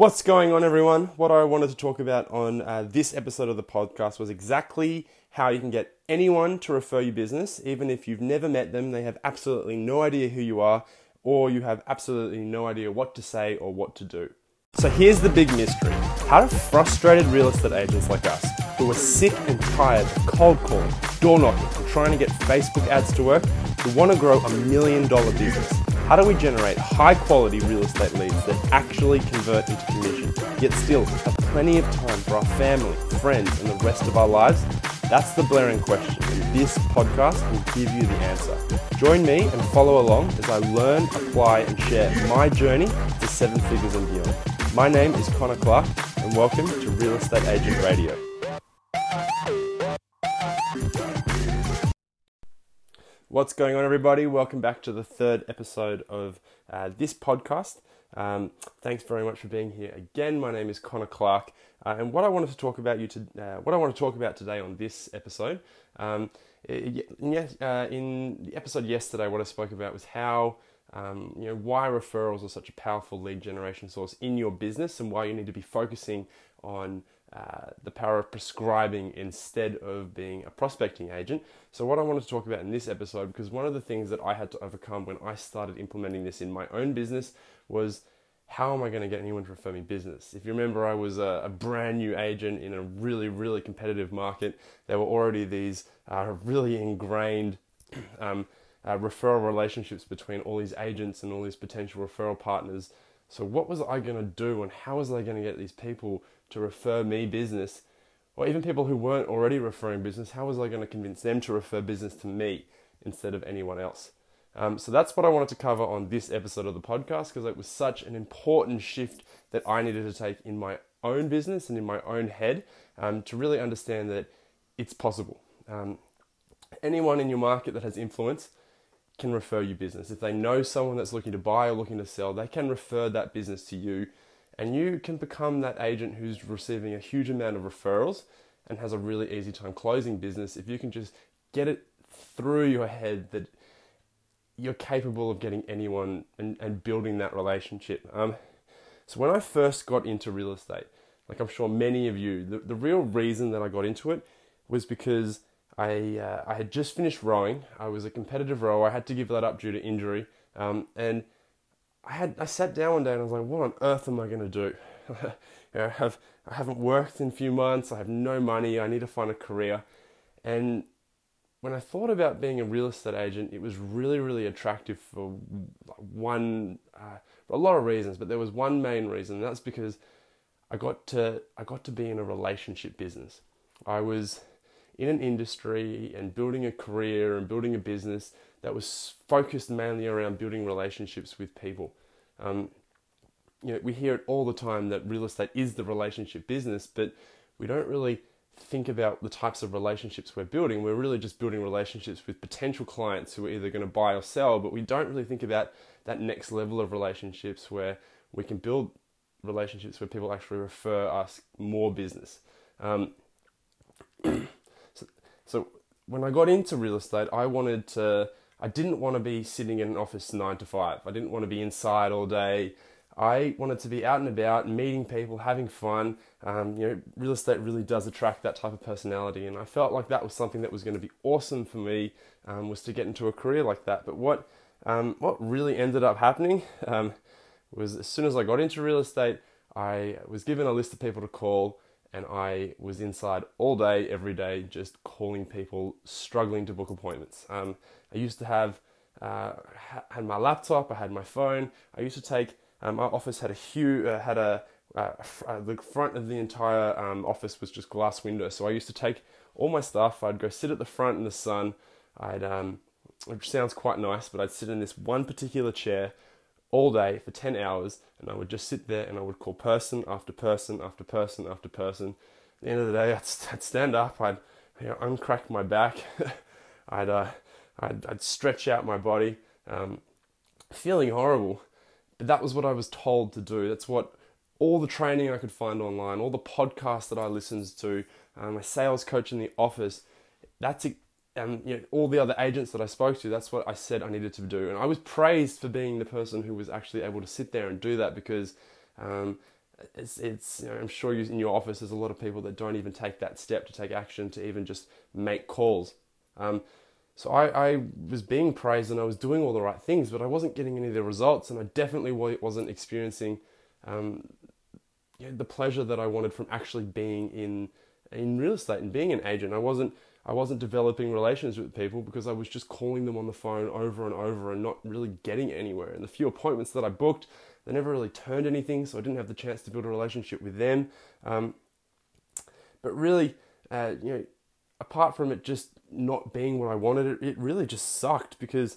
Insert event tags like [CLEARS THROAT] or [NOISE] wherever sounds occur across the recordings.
What's going on, everyone? What I wanted to talk about on uh, this episode of the podcast was exactly how you can get anyone to refer you business, even if you've never met them, they have absolutely no idea who you are, or you have absolutely no idea what to say or what to do. So here's the big mystery how do frustrated real estate agents like us, who are sick and tired of cold calling, door knocking, and trying to get Facebook ads to work, who want to grow a million dollar business, how do we generate high quality real estate leads that actually convert into commission, yet still have plenty of time for our family, friends, and the rest of our lives? That's the blaring question, and this podcast will give you the answer. Join me and follow along as I learn, apply, and share my journey to seven figures and beyond. My name is Connor Clark, and welcome to Real Estate Agent Radio. What's going on, everybody? Welcome back to the third episode of uh, this podcast. Um, thanks very much for being here again. My name is Connor Clark, uh, and what I wanted to talk about you to uh, what I want to talk about today on this episode. Um, in, uh, in the episode yesterday, what I spoke about was how um, you know why referrals are such a powerful lead generation source in your business, and why you need to be focusing on uh, the power of prescribing instead of being a prospecting agent. So, what I wanted to talk about in this episode, because one of the things that I had to overcome when I started implementing this in my own business was how am I going to get anyone to refer me business? If you remember, I was a, a brand new agent in a really, really competitive market. There were already these uh, really ingrained [CLEARS THROAT] um, uh, referral relationships between all these agents and all these potential referral partners. So, what was I going to do, and how was I going to get these people to refer me business, or even people who weren't already referring business, how was I going to convince them to refer business to me instead of anyone else? Um, so that's what I wanted to cover on this episode of the podcast because it was such an important shift that I needed to take in my own business and in my own head um, to really understand that it's possible. Um, anyone in your market that has influence can refer you business. If they know someone that's looking to buy or looking to sell, they can refer that business to you and you can become that agent who's receiving a huge amount of referrals and has a really easy time closing business if you can just get it through your head that you're capable of getting anyone and, and building that relationship. Um, so when I first got into real estate, like I'm sure many of you, the, the real reason that I got into it was because I, uh, I had just finished rowing. I was a competitive rower. I had to give that up due to injury. Um, and I had I sat down one day and I was like, what on earth am I going to do? [LAUGHS] you know, I have I haven't worked in a few months. I have no money. I need to find a career. And when I thought about being a real estate agent, it was really really attractive for one uh, for a lot of reasons, but there was one main reason. And that's because I got to I got to be in a relationship business. I was in an industry and building a career and building a business that was focused mainly around building relationships with people. Um, you know, we hear it all the time that real estate is the relationship business, but we don't really think about the types of relationships we're building. We're really just building relationships with potential clients who are either going to buy or sell, but we don't really think about that next level of relationships where we can build relationships where people actually refer us more business. Um, [CLEARS THROAT] So when I got into real estate, I wanted to. I didn't want to be sitting in an office nine to five. I didn't want to be inside all day. I wanted to be out and about, meeting people, having fun. Um, you know, real estate really does attract that type of personality, and I felt like that was something that was going to be awesome for me, um, was to get into a career like that. But what um, what really ended up happening um, was as soon as I got into real estate, I was given a list of people to call and I was inside all day, every day, just calling people, struggling to book appointments. Um, I used to have uh, had my laptop, I had my phone. I used to take um, my office had a huge uh, had a uh, uh, the front of the entire um, office was just glass window, So I used to take all my stuff. I'd go sit at the front in the sun. I'd um, which sounds quite nice, but I'd sit in this one particular chair all day for 10 hours and I would just sit there and I would call person after person after person after person. At the end of the day, I'd, I'd stand up, I'd you know, uncrack my back, [LAUGHS] I'd, uh, I'd, I'd, stretch out my body, um, feeling horrible. But that was what I was told to do. That's what all the training I could find online, all the podcasts that I listened to, uh, my sales coach in the office, that's and you know, all the other agents that I spoke to, that's what I said I needed to do. And I was praised for being the person who was actually able to sit there and do that because um, it's, it's you know, I'm sure you, in your office there's a lot of people that don't even take that step to take action to even just make calls. Um, so I, I was being praised and I was doing all the right things, but I wasn't getting any of the results, and I definitely wasn't experiencing um, you know, the pleasure that I wanted from actually being in in real estate and being an agent. I wasn't I wasn't developing relations with people because I was just calling them on the phone over and over and not really getting anywhere. And the few appointments that I booked, they never really turned anything, so I didn't have the chance to build a relationship with them. Um, but really, uh, you know, apart from it just not being what I wanted, it, it really just sucked because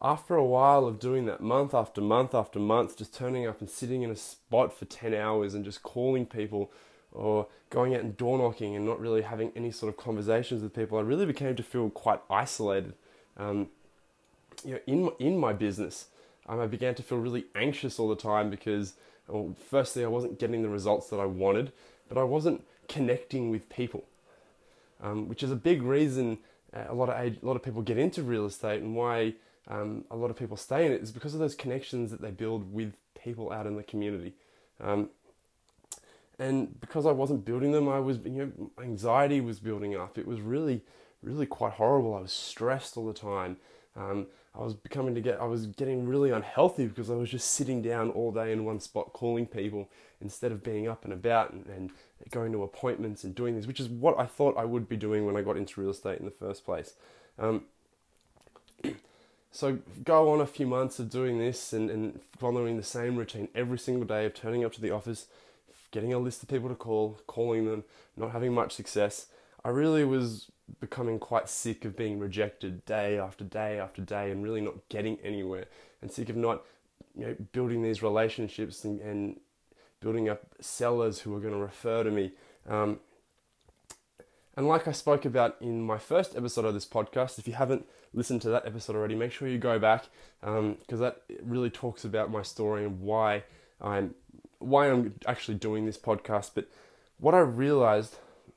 after a while of doing that month after month after month, just turning up and sitting in a spot for 10 hours and just calling people or going out and door knocking and not really having any sort of conversations with people, I really became to feel quite isolated. Um, you know, in in my business, um, I began to feel really anxious all the time because, well, firstly, I wasn't getting the results that I wanted, but I wasn't connecting with people, um, which is a big reason uh, a lot of a lot of people get into real estate and why um, a lot of people stay in it is because of those connections that they build with people out in the community. Um, and because I wasn't building them, I was, you know, anxiety was building up. It was really, really quite horrible. I was stressed all the time. Um, I was becoming to get, I was getting really unhealthy because I was just sitting down all day in one spot calling people instead of being up and about and, and going to appointments and doing this, which is what I thought I would be doing when I got into real estate in the first place. Um, [CLEARS THROAT] so go on a few months of doing this and, and following the same routine every single day of turning up to the office, getting a list of people to call, calling them, not having much success. I really was becoming quite sick of being rejected day after day after day and really not getting anywhere and sick of not you know, building these relationships and, and building up sellers who are going to refer to me. Um, and like I spoke about in my first episode of this podcast, if you haven't listened to that episode already, make sure you go back because um, that really talks about my story and why I'm why I'm actually doing this podcast. But what I realized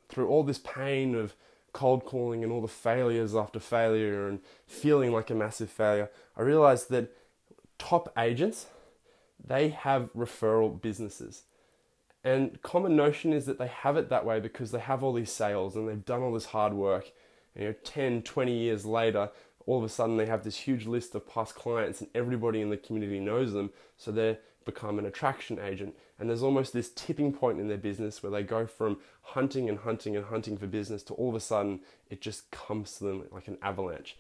through all this pain of cold calling and all the failures after failure and feeling like a massive failure, I realized that top agents they have referral businesses. And common notion is that they have it that way because they have all these sales and they've done all this hard work. And, you know, 10, 20 years later, all of a sudden they have this huge list of past clients and everybody in the community knows them. So they become an attraction agent. And there's almost this tipping point in their business where they go from hunting and hunting and hunting for business to all of a sudden it just comes to them like an avalanche.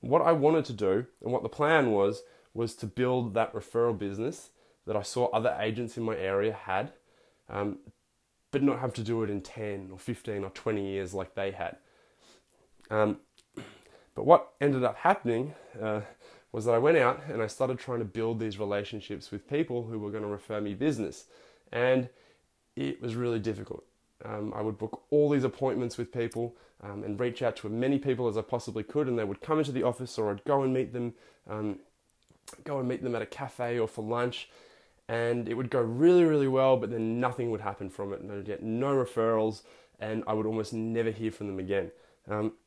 What I wanted to do and what the plan was was to build that referral business that I saw other agents in my area had, um, but not have to do it in 10 or 15 or 20 years like they had. Um, but what ended up happening uh, was that I went out and I started trying to build these relationships with people who were going to refer me business. And it was really difficult. Um, I would book all these appointments with people um, and reach out to as many people as I possibly could, and they would come into the office, or I'd go and meet them um, go and meet them at a cafe or for lunch, and it would go really, really well, but then nothing would happen from it, and I'd get no referrals, and I would almost never hear from them again.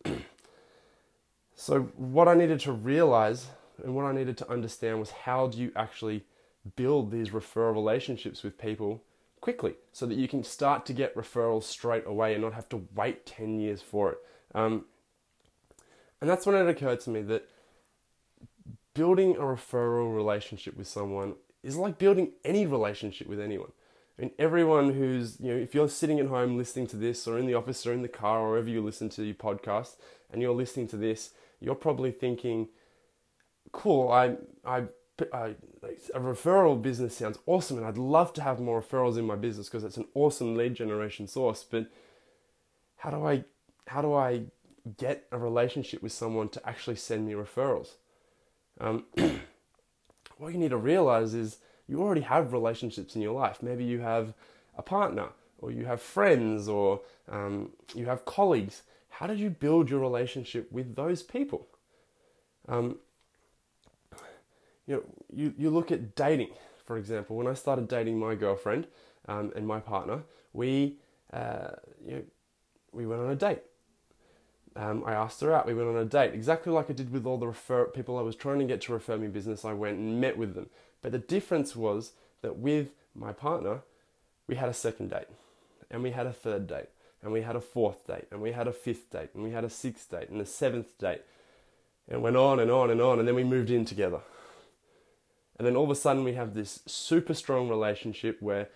[CLEARS THROAT] So, what I needed to realize and what I needed to understand was how do you actually build these referral relationships with people quickly so that you can start to get referrals straight away and not have to wait 10 years for it. Um, and that's when it occurred to me that building a referral relationship with someone is like building any relationship with anyone. I mean, everyone who's, you know, if you're sitting at home listening to this, or in the office, or in the car, or wherever you listen to your podcast, and you're listening to this, you're probably thinking, cool, I, I, I a referral business sounds awesome, and I'd love to have more referrals in my business because it's an awesome lead generation source. But how do I, how do I get a relationship with someone to actually send me referrals? Um, [CLEARS THROAT] what you need to realize is you already have relationships in your life. Maybe you have a partner, or you have friends, or um, you have colleagues. How did you build your relationship with those people? Um, you know, you, you look at dating, for example. When I started dating my girlfriend um, and my partner, we uh, you know, we went on a date. Um, I asked her out. We went on a date, exactly like I did with all the refer people I was trying to get to refer me business. I went and met with them. But the difference was that with my partner, we had a second date, and we had a third date, and we had a fourth date, and we had a fifth date, and we had a sixth date, and a seventh date, and went on and on and on, and then we moved in together. And then all of a sudden, we have this super strong relationship where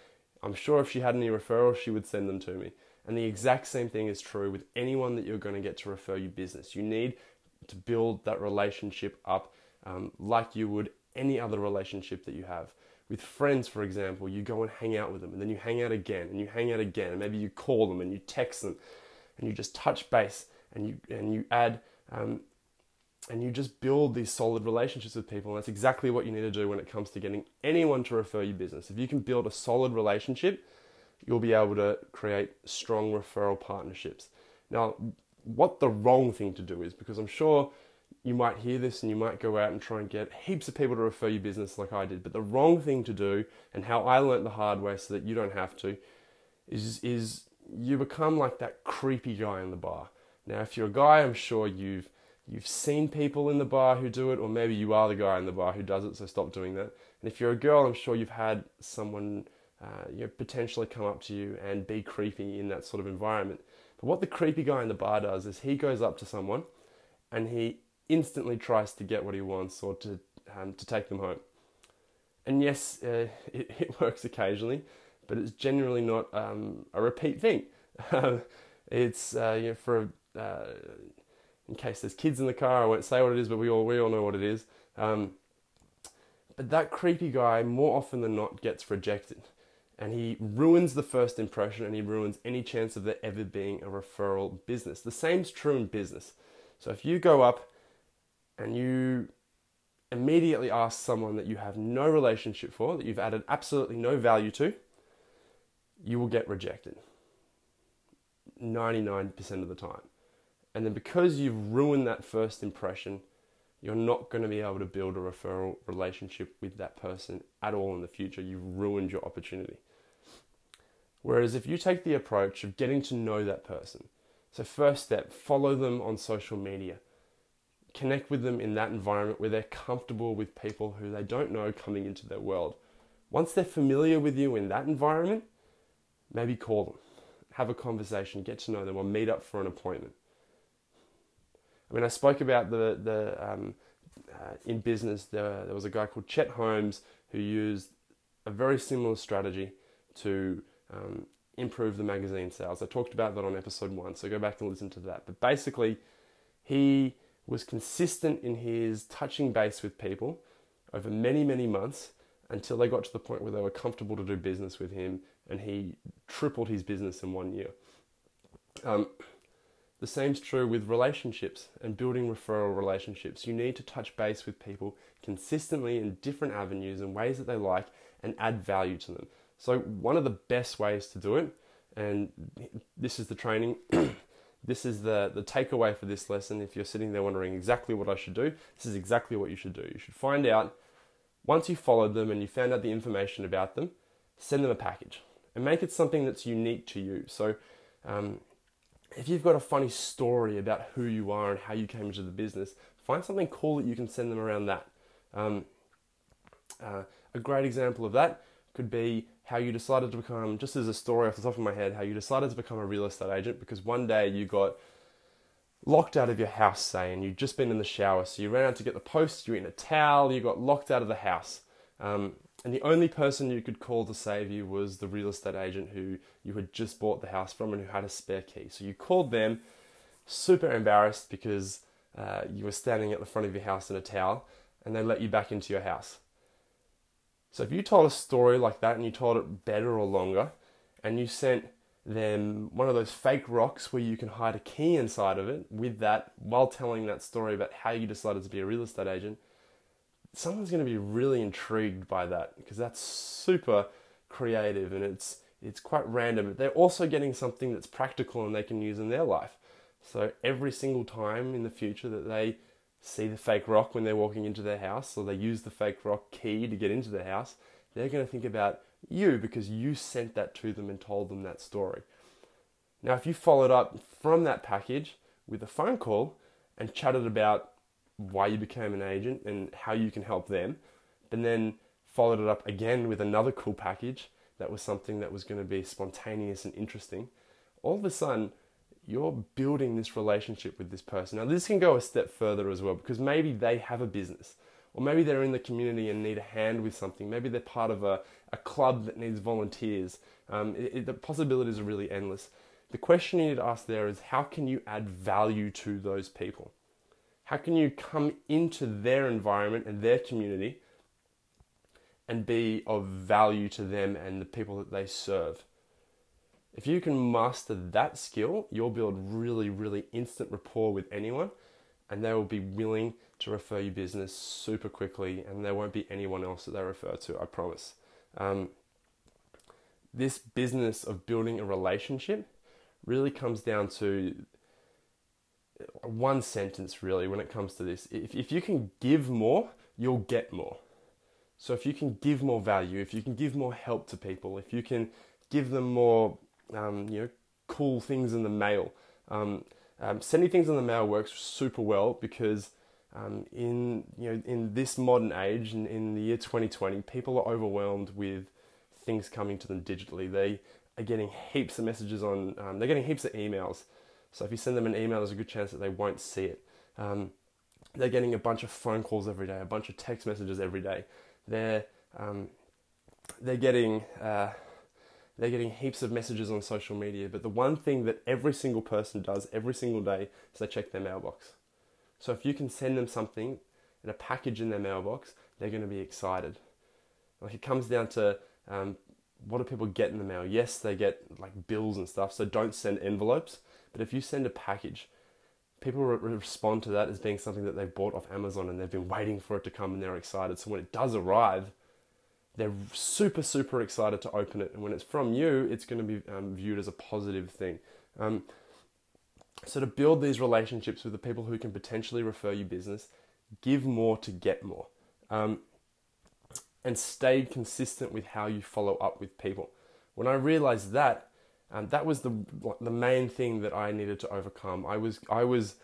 I'm sure if she had any referrals, she would send them to me. And the exact same thing is true with anyone that you're going to get to refer you business. You need to build that relationship up um, like you would any other relationship that you have. With friends, for example, you go and hang out with them, and then you hang out again, and you hang out again, and maybe you call them and you text them, and you just touch base, and you and you add, um, and you just build these solid relationships with people. And that's exactly what you need to do when it comes to getting anyone to refer you business. If you can build a solid relationship, you'll be able to create strong referral partnerships. Now, what the wrong thing to do is because I'm sure you might hear this and you might go out and try and get heaps of people to refer you business like I did. But the wrong thing to do, and how I learned the hard way so that you don't have to, is is you become like that creepy guy in the bar. Now, if you're a guy, I'm sure you've you've seen people in the bar who do it, or maybe you are the guy in the bar who does it. So stop doing that. And if you're a girl, I'm sure you've had someone uh, you know, potentially come up to you and be creepy in that sort of environment. But what the creepy guy in the bar does is he goes up to someone and he instantly tries to get what he wants or to, um, to take them home. And yes, uh, [LAUGHS] it, it, works occasionally, but it's generally not um, a repeat thing. [LAUGHS] it's uh, you know, for uh, in case there's kids in the car, I won't say what it is, but we all we all know what it is. Um, but that creepy guy, more often than not, gets rejected, and he ruins the first impression, and he ruins any chance of there ever being a referral business. The same's true in business. So if you go up and you immediately ask someone that you have no relationship for, that you've added absolutely no value to, you will get rejected 99% of the time. And then because you've ruined that first impression, you're not going to be able to build a referral relationship with that person at all in the future. You've ruined your opportunity. Whereas if you take the approach of getting to know that person, so first step, follow them on social media connect with them in that environment where they're comfortable with people who they don't know coming into their world. Once they're familiar with you in that environment, maybe call them, have a conversation, get to know them, or meet up for an appointment. I mean, I spoke about the the um, uh, in business. There, there was a guy called Chet Holmes who used a very similar strategy to um, improve the magazine sales. I talked about that on episode one, so go back and listen to that. But basically, he was consistent in his touching base with people over many, many months until they got to the point where they were comfortable to do business with him and he tripled his business in one year. Um, the same's true with relationships and building referral relationships. You need to touch base with people consistently in different avenues and ways that they like and add value to them. So, one of the best ways to do it, and this is the training [CLEARS THROAT] this is the, the takeaway for this lesson. If you're sitting there wondering exactly what I should do, this is exactly what you should do. You should find out, once you followed them and you found out the information about them, send them a package and make it something that's unique to you. So, um, if you've got a funny story about who you are and how you came into the business, find something cool that you can send them around that. Um, uh, a great example of that could be how you decided to become, just as a story off the top of my head, how you decided to become a real estate agent because one day you got locked out of your house, say, and you'd just been in the shower. So you ran out to get the post, you were in a towel, you got locked out of the house. Um, and the only person you could call to save you was the real estate agent who you had just bought the house from and who had a spare key. So you called them, super embarrassed because uh, you were standing at the front of your house in a towel, and they let you back into your house. So if you told a story like that and you told it better or longer, and you sent them one of those fake rocks where you can hide a key inside of it with that while telling that story about how you decided to be a real estate agent, someone's going to be really intrigued by that because that's super creative and it's it's quite random. They're also getting something that's practical and they can use in their life. So every single time in the future that they see the fake rock when they're walking into their house, or they use the fake rock key to get into the house, they're going to think about you because you sent that to them and told them that story. Now, if you followed up from that package with a phone call and chatted about why you became an agent and how you can help them, and then followed it up again with another cool package that was something that was going to be spontaneous and interesting, all of a sudden you're building this relationship with this person. Now, this can go a step further as well because maybe they have a business, or maybe they're in the community and need a hand with something. Maybe they're part of a, a club that needs volunteers. Um, it, it, the possibilities are really endless. The question you need to ask there is how can you add value to those people? How can you come into their environment and their community and be of value to them and the people that they serve? If you can master that skill, you'll build really, really instant rapport with anyone and they will be willing to refer you business super quickly and there won't be anyone else that they refer to, I promise. Um, this business of building a relationship really comes down to one sentence really when it comes to this. If, if you can give more, you'll get more. So if you can give more value, if you can give more help to people, if you can give them more, um, you know, cool things in the mail. Um, um, sending things in the mail works super well because um, in you know in this modern age, in, in the year 2020, people are overwhelmed with things coming to them digitally. They are getting heaps of messages on. Um, they're getting heaps of emails so if you send them an email, there's a good chance that they won't see it. They're getting a bunch of phone calls every day, a bunch of text messages every day. They're they're getting uh, they're getting heaps of messages on social media. But the one thing that every single person does every single day is they check their mailbox. So if you can send them something in a package in their mailbox, they're going to be excited. Like it comes down to um, what do people get in the mail? Yes, they get like bills and stuff. So don't send envelopes but if you send a package, people re- respond to that as being something that they've bought off Amazon and they've been waiting for it to come and they're excited. So when it does arrive, they're super, super excited to open it. And when it's from you, it's going to be um, viewed as a positive thing. Um, so to build these relationships with the people who can potentially refer you business, give more to get more. Um, and stay consistent with how you follow up with people. When I realized that, um, that was the the main thing that I needed to overcome. I was I was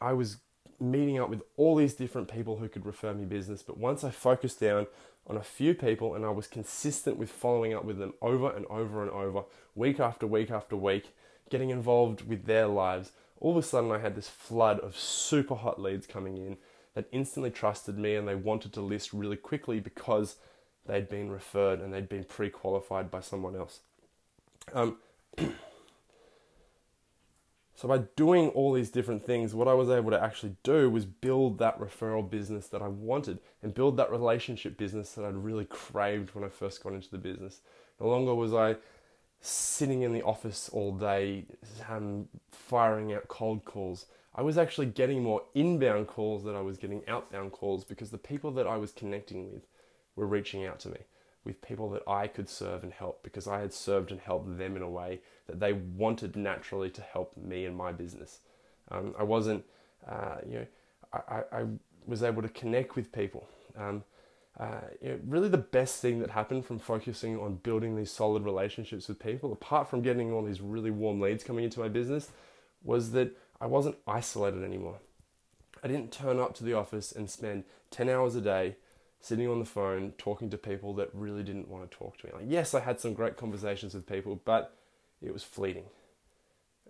I was meeting up with all these different people who could refer me business, but once I focused down on a few people and I was consistent with following up with them over and over and over, week after week after week, getting involved with their lives, all of a sudden I had this flood of super hot leads coming in that instantly trusted me and they wanted to list really quickly because they'd been referred and they'd been pre-qualified by someone else. Um, [CLEARS THROAT] so by doing all these different things, what I was able to actually do was build that referral business that I wanted and build that relationship business that I'd really craved when I first got into the business. No longer was I sitting in the office all day um, firing out cold calls. I was actually getting more inbound calls than I was getting outbound calls because the people that I was connecting with were reaching out to me with people that I could serve and help because I had served and helped them in a way that they wanted naturally to help me and my business. Um, I wasn't, uh, you know, I, I, was able to connect with people. Um, uh, you know, really, the best thing that happened from focusing on building these solid relationships with people, apart from getting all these really warm leads coming into my business, was that I wasn't isolated anymore. I didn't turn up to the office and spend 10 hours a day sitting on the phone talking to people that really didn't want to talk to me. Like, yes, I had some great conversations with people, but it was fleeting.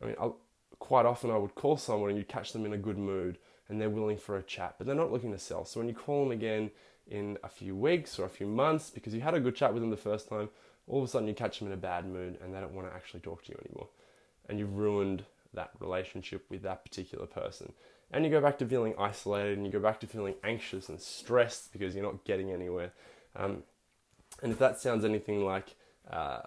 I mean, I, quite often I would call someone and you catch them in a good mood and they're willing for a chat, but they're not looking to sell. So when you call them again in a few weeks or a few months because you had a good chat with them the first time, all of a sudden you catch them in a bad mood and they don't want to actually talk to you anymore. And you've ruined that relationship with that particular person and you go back to feeling isolated and you go back to feeling anxious and stressed because you're not getting anywhere. Um, and if that sounds anything like, uh,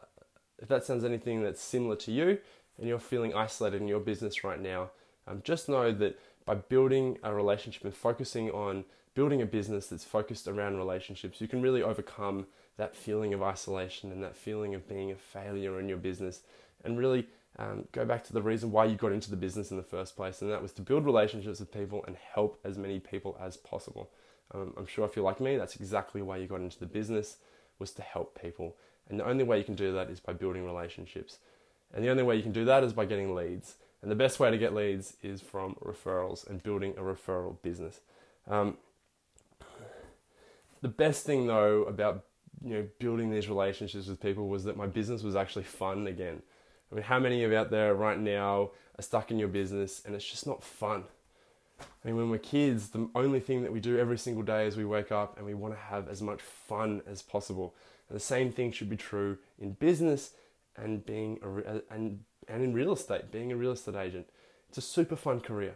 if that sounds anything that's similar to you and you're feeling isolated in your business right now, um, just know that by building a relationship and focusing on building a business that's focused around relationships, you can really overcome that feeling of isolation and that feeling of being a failure in your business and really um, go back to the reason why you got into the business in the first place, and that was to build relationships with people and help as many people as possible. Um, I'm sure if you're like me, that's exactly why you got into the business was to help people, and the only way you can do that is by building relationships, and the only way you can do that is by getting leads. And the best way to get leads is from referrals and building a referral business. Um, the best thing though about you know building these relationships with people was that my business was actually fun again. I mean, how many of you out there right now are stuck in your business and it's just not fun? I mean, when we're kids, the only thing that we do every single day is we wake up and we want to have as much fun as possible. And the same thing should be true in business and being a, and and in real estate, being a real estate agent. It's a super fun career.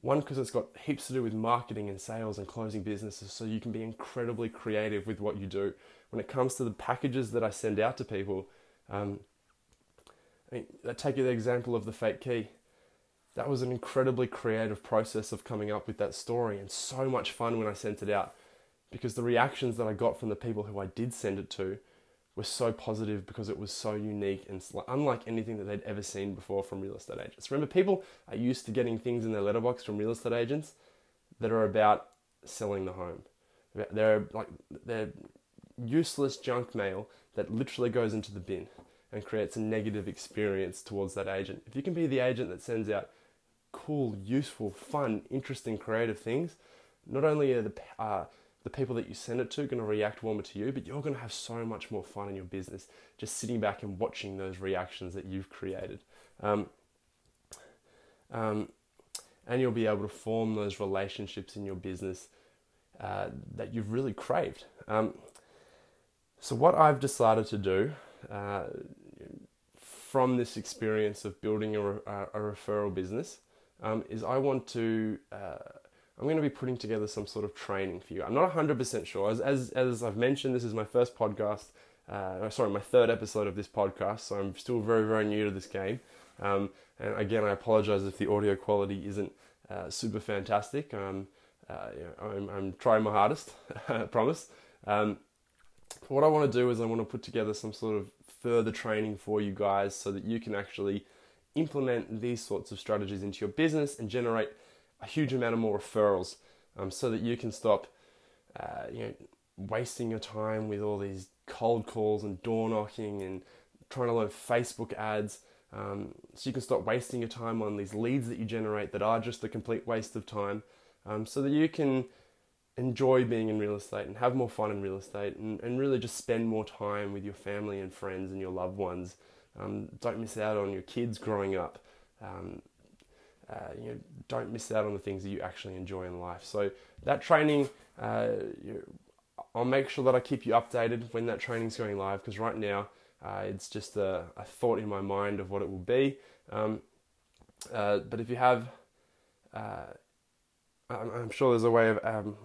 One, because it's got heaps to do with marketing and sales and closing businesses, so you can be incredibly creative with what you do. When it comes to the packages that I send out to people, um, I mean, take you the example of the fake key. That was an incredibly creative process of coming up with that story, and so much fun when I sent it out because the reactions that I got from the people who I did send it to were so positive because it was so unique and unlike anything that they'd ever seen before from real estate agents. Remember, people are used to getting things in their letterbox from real estate agents that are about selling the home. They're like they're useless junk mail that literally goes into the bin and creates a negative experience towards that agent. If you can be the agent that sends out cool, useful, fun, interesting, creative things, not only are the uh, the people that you send it to going to react warmer to you, but you're going to have so much more fun in your business just sitting back and watching those reactions that you've created. Um, um, and you'll be able to form those relationships in your business uh, that you've really craved. Um, so, what I've decided to do uh, from this experience of building a, a referral business um, is I want to uh, I'm going to be putting together some sort of training for you. I'm not 100% sure. As, as, as I've mentioned, this is my first podcast, uh, sorry, my third episode of this podcast, so I'm still very, very new to this game. Um, and again, I apologize if the audio quality isn't uh, super fantastic. Um, uh, you know, I'm, I'm, trying my hardest, [LAUGHS] I promise. Um, what I want to do is I want to put together some sort of further training for you guys so that you can actually implement these sorts of strategies into your business and generate a huge amount of more referrals um, so that you can stop uh, you know wasting your time with all these cold calls and door knocking and trying to learn Facebook ads. Um, so you can stop wasting your time on these leads that you generate that are just a complete waste of time, um, so that you can enjoy being in real estate and have more fun in real estate and, and really just spend more time with your family and friends and your loved ones. Um, don't miss out on your kids growing up. Um, uh, you know, don't miss out on the things that you actually enjoy in life. So that training, uh, I'll make sure that I keep you updated when that training's going live because right now uh, it's just a, a, thought in my mind of what it will be. Um, uh, but if you have, uh, I'm, I'm, sure there's a way of um,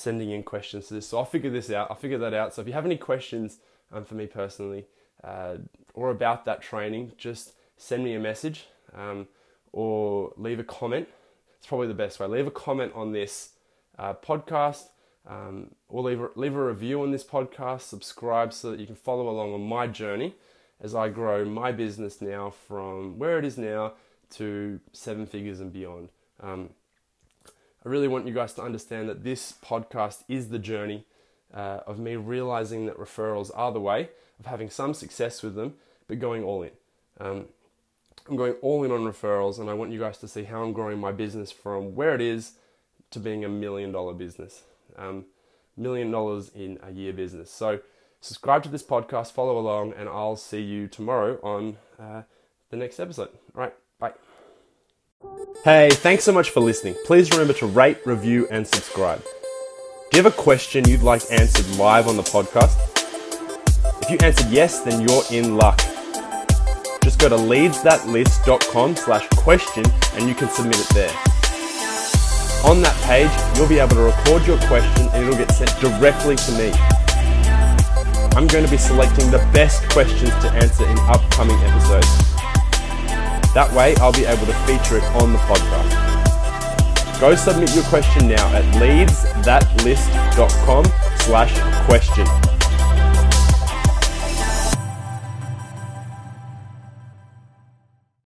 sending in questions to this. So I'll figure this out. I'll figure that out. So if you have any questions um, for me personally uh, or about that training, just send me a message. Um, or leave a comment. It's probably the best way. Leave a comment on this uh, podcast um, or leave a, leave a review on this podcast. Subscribe so that you can follow along on my journey as I grow my business now from where it is now to seven figures and beyond. Um, I really want you guys to understand that this podcast is the journey uh, of me realizing that referrals are the way of having some success with them, but going all in. Um, I'm going all in on referrals, and I want you guys to see how I'm growing my business from where it is to being a million dollar business, um, million dollars in a year business. So, subscribe to this podcast, follow along, and I'll see you tomorrow on uh, the next episode. All right. Hey, thanks so much for listening. Please remember to rate, review, and subscribe. Do you have a question you'd like answered live on the podcast? If you answered yes, then you're in luck just go to leadsthatlist.com slash question and you can submit it there. On that page, you'll be able to record your question and it'll get sent directly to me. I'm going to be selecting the best questions to answer in upcoming episodes. That way, I'll be able to feature it on the podcast. Go submit your question now at leadsthatlist.com slash question.